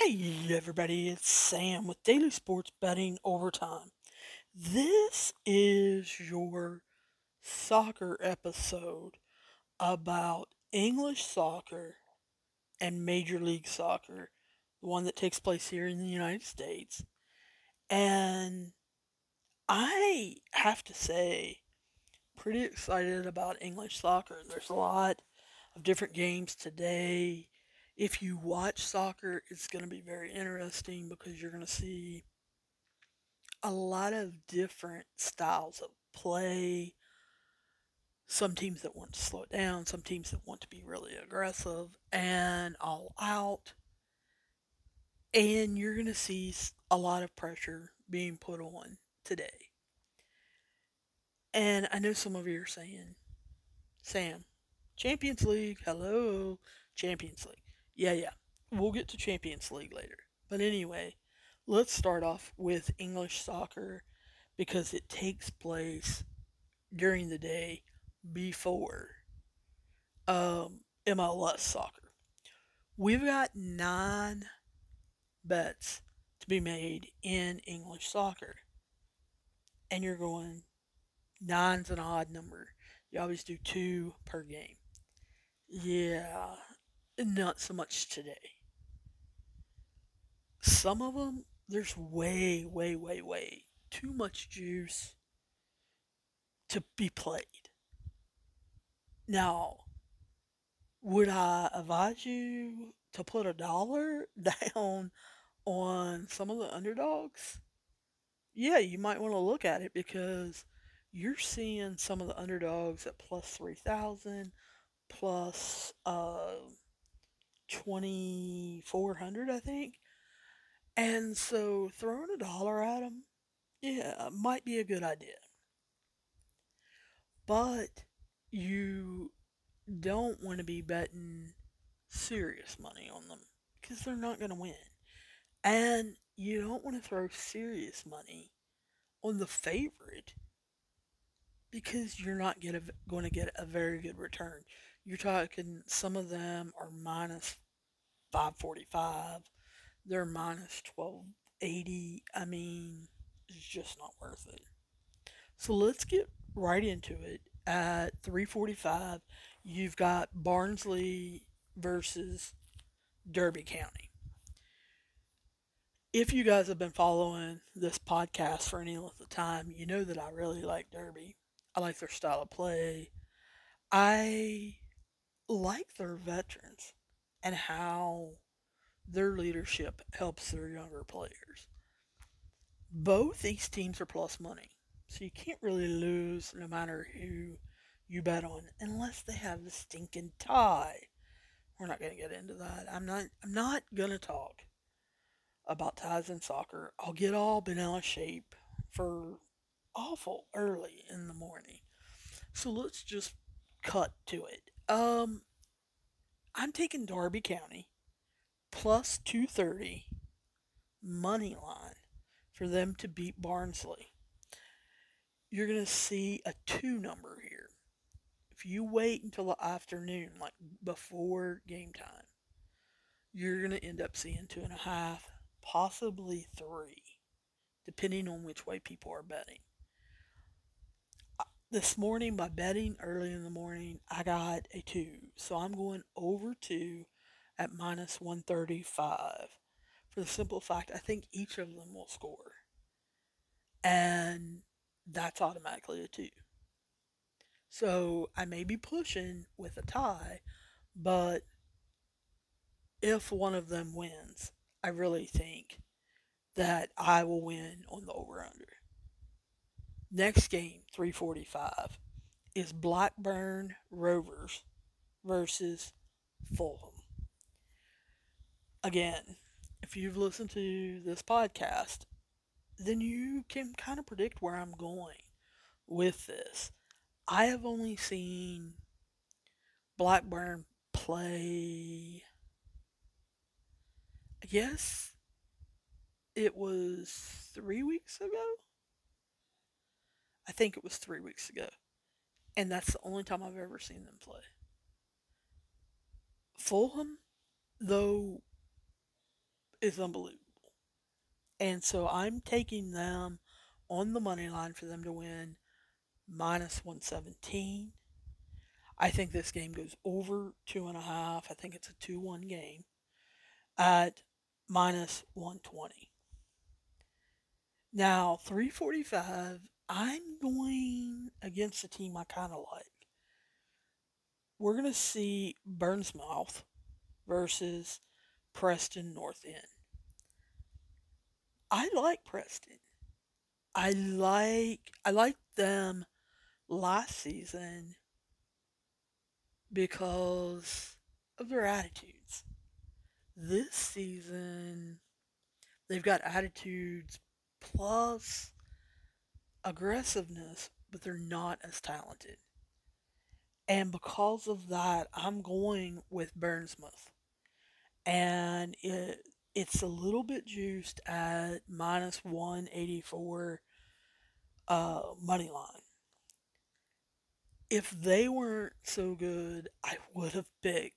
Hey everybody, it's Sam with Daily Sports Betting Overtime. This is your soccer episode about English soccer and Major League Soccer, the one that takes place here in the United States. And I have to say, pretty excited about English soccer. There's a lot of different games today if you watch soccer, it's going to be very interesting because you're going to see a lot of different styles of play. Some teams that want to slow it down, some teams that want to be really aggressive and all out. And you're going to see a lot of pressure being put on today. And I know some of you are saying, Sam, Champions League, hello, Champions League. Yeah, yeah. We'll get to Champions League later. But anyway, let's start off with English soccer because it takes place during the day before um, MLS soccer. We've got nine bets to be made in English soccer. And you're going, nine's an odd number. You always do two per game. Yeah, not so much today. Some of them, there's way, way, way, way too much juice to be played. Now, would I advise you to put a dollar down on some of the underdogs? Yeah, you might want to look at it because you're seeing some of the underdogs at plus 3,000, plus uh, 2400 I think. And so throwing a dollar at them, yeah, might be a good idea. But you don't want to be betting serious money on them because they're not going to win. And you don't want to throw serious money on the favorite because you're not going to get a very good return. You're talking some of them are minus 545. They're minus 1280. I mean, it's just not worth it. So let's get right into it. At 345, you've got Barnsley versus Derby County. If you guys have been following this podcast for any length of time, you know that I really like Derby. I like their style of play. I like their veterans and how their leadership helps their younger players. Both these teams are plus money, so you can't really lose no matter who you bet on unless they have a stinking tie. We're not going to get into that. I'm not. I'm not going to talk about ties in soccer. I'll get all of shape for awful early in the morning. So let's just cut to it. Um, I'm taking Derby County plus 230 money line for them to beat Barnsley. You're going to see a two number here. If you wait until the afternoon, like before game time, you're going to end up seeing two and a half, possibly three, depending on which way people are betting this morning by betting early in the morning, I got a two. So I'm going over two at minus 135 for the simple fact I think each of them will score. And that's automatically a two. So I may be pushing with a tie, but if one of them wins, I really think that I will win on the over under. Next game, 345, is Blackburn Rovers versus Fulham. Again, if you've listened to this podcast, then you can kind of predict where I'm going with this. I have only seen Blackburn play, I guess it was three weeks ago. I think it was three weeks ago. And that's the only time I've ever seen them play. Fulham, though, is unbelievable. And so I'm taking them on the money line for them to win minus 117. I think this game goes over two and a half. I think it's a 2 1 game at minus 120. Now, 345, I'm going against a team I kind of like. We're going to see Bournemouth versus Preston North End. I like Preston. I like I like them last season because of their attitudes. This season they've got attitudes plus aggressiveness, but they're not as talented. And because of that, I'm going with Bournemouth. And it it's a little bit juiced at minus 184 uh, money line. If they weren't so good, I would have picked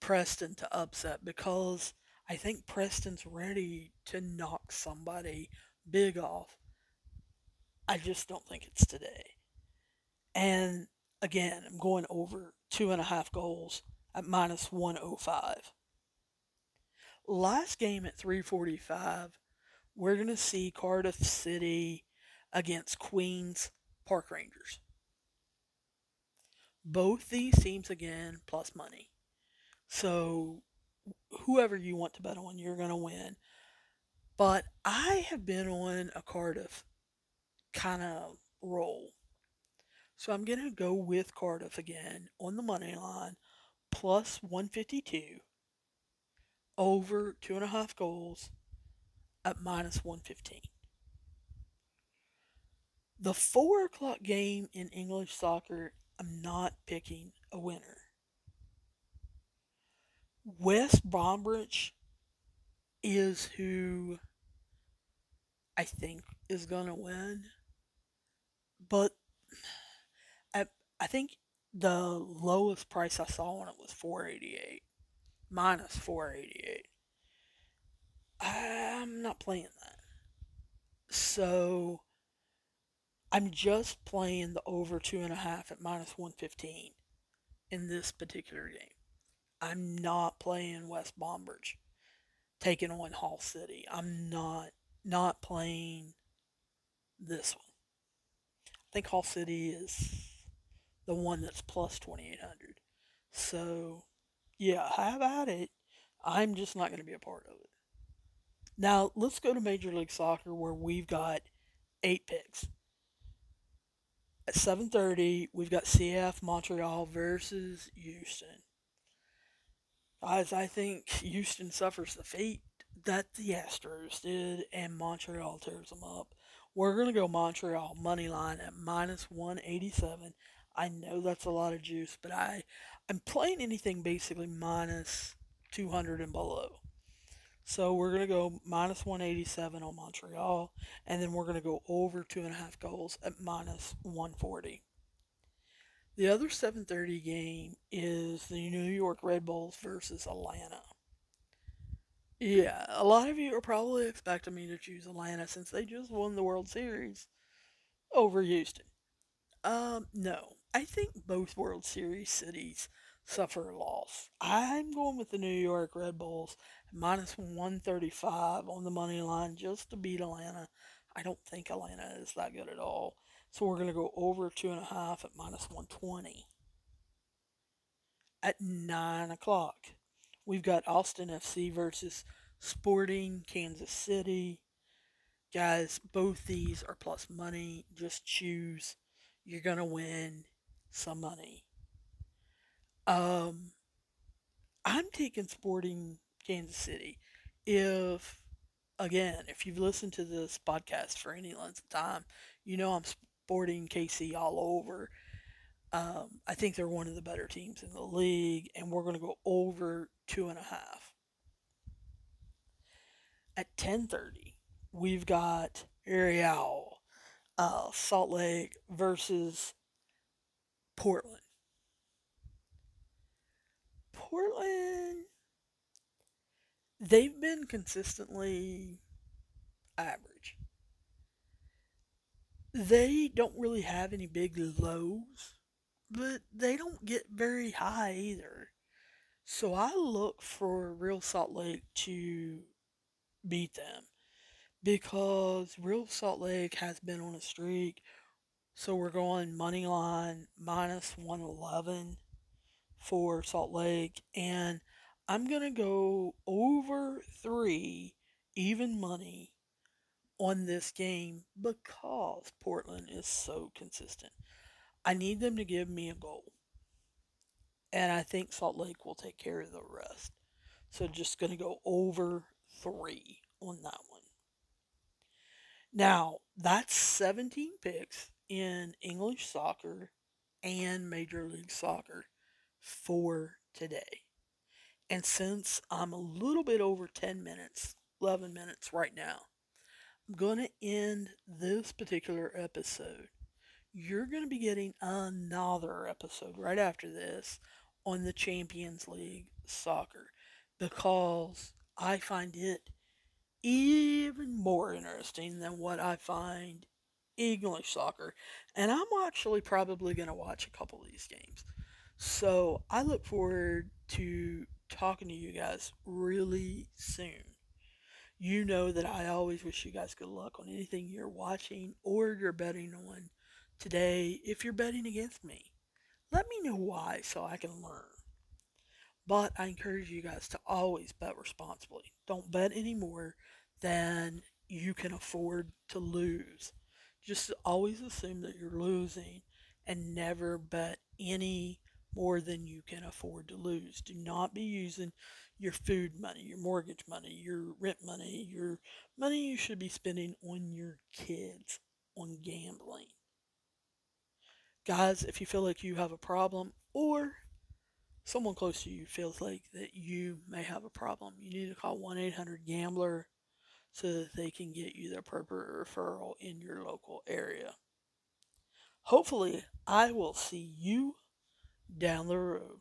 Preston to upset because I think Preston's ready to knock somebody big off. I just don't think it's today. And again, I'm going over two and a half goals at minus 105. Last game at 345, we're going to see Cardiff City against Queens Park Rangers. Both these teams again plus money. So whoever you want to bet on, you're going to win. But I have been on a Cardiff kind of roll. So I'm going to go with Cardiff again on the money line plus 152 over two and a half goals at minus 115. The four o'clock game in English soccer, I'm not picking a winner. West Bromwich is who I think is going to win. But I, I think the lowest price I saw on it was 488 minus 488. I'm not playing that. So I'm just playing the over two and a half at minus 115 in this particular game. I'm not playing West Bromwich taking on Hull City. I'm not not playing this one. Think Hull City is the one that's plus 2800. So yeah, have at it. I'm just not going to be a part of it. Now, let's go to Major League Soccer where we've got eight picks. At 7:30, we've got CF Montreal versus Houston. Guys, I think Houston suffers the fate that the Astros did, and Montreal tears them up. We're going to go Montreal money line at minus 187. I know that's a lot of juice, but I I'm playing anything basically minus 200 and below. So we're going to go minus 187 on Montreal, and then we're going to go over two and a half goals at minus 140. The other 7:30 game is the New York Red Bulls versus Atlanta. Yeah, a lot of you are probably expecting me to choose Atlanta since they just won the World Series over Houston. Um, no. I think both World Series cities suffer a loss. I'm going with the New York Red Bulls minus 135 on the money line just to beat Atlanta. I don't think Atlanta is that good at all. So we're going to go over two and a half at minus 120. At 9 o'clock, we've got Austin FC versus Sporting Kansas City. Guys, both these are plus money. Just choose. You're going to win some money. Um, I'm taking Sporting Kansas City. If again, if you've listened to this podcast for any length of time, you know I'm sporting KC all over. Um, I think they're one of the better teams in the league, and we're going to go over two and a half. At 10:30, we've got Real, uh, Salt Lake versus Portland. Portland, they've been consistently average. They don't really have any big lows, but they don't get very high either. So I look for Real Salt Lake to beat them because Real Salt Lake has been on a streak. So we're going money line minus 111 for Salt Lake. And I'm going to go over three even money on this game because Portland is so consistent. I need them to give me a goal. And I think Salt Lake will take care of the rest. So just going to go over three on that one. Now, that's 17 picks in English soccer and Major League Soccer for today. And since I'm a little bit over 10 minutes, 11 minutes right now, I'm going to end this particular episode. You're going to be getting another episode right after this on the Champions League soccer because I find it even more interesting than what I find English soccer. And I'm actually probably going to watch a couple of these games. So I look forward to talking to you guys really soon. You know that I always wish you guys good luck on anything you're watching or you're betting on today. If you're betting against me, let me know why so I can learn. But I encourage you guys to always bet responsibly. Don't bet any more than you can afford to lose. Just always assume that you're losing and never bet any more than you can afford to lose. Do not be using your food money, your mortgage money, your rent money, your money you should be spending on your kids on gambling. Guys, if you feel like you have a problem or someone close to you feels like that you may have a problem, you need to call 1 800 Gambler so that they can get you the appropriate referral in your local area. Hopefully, I will see you down the road.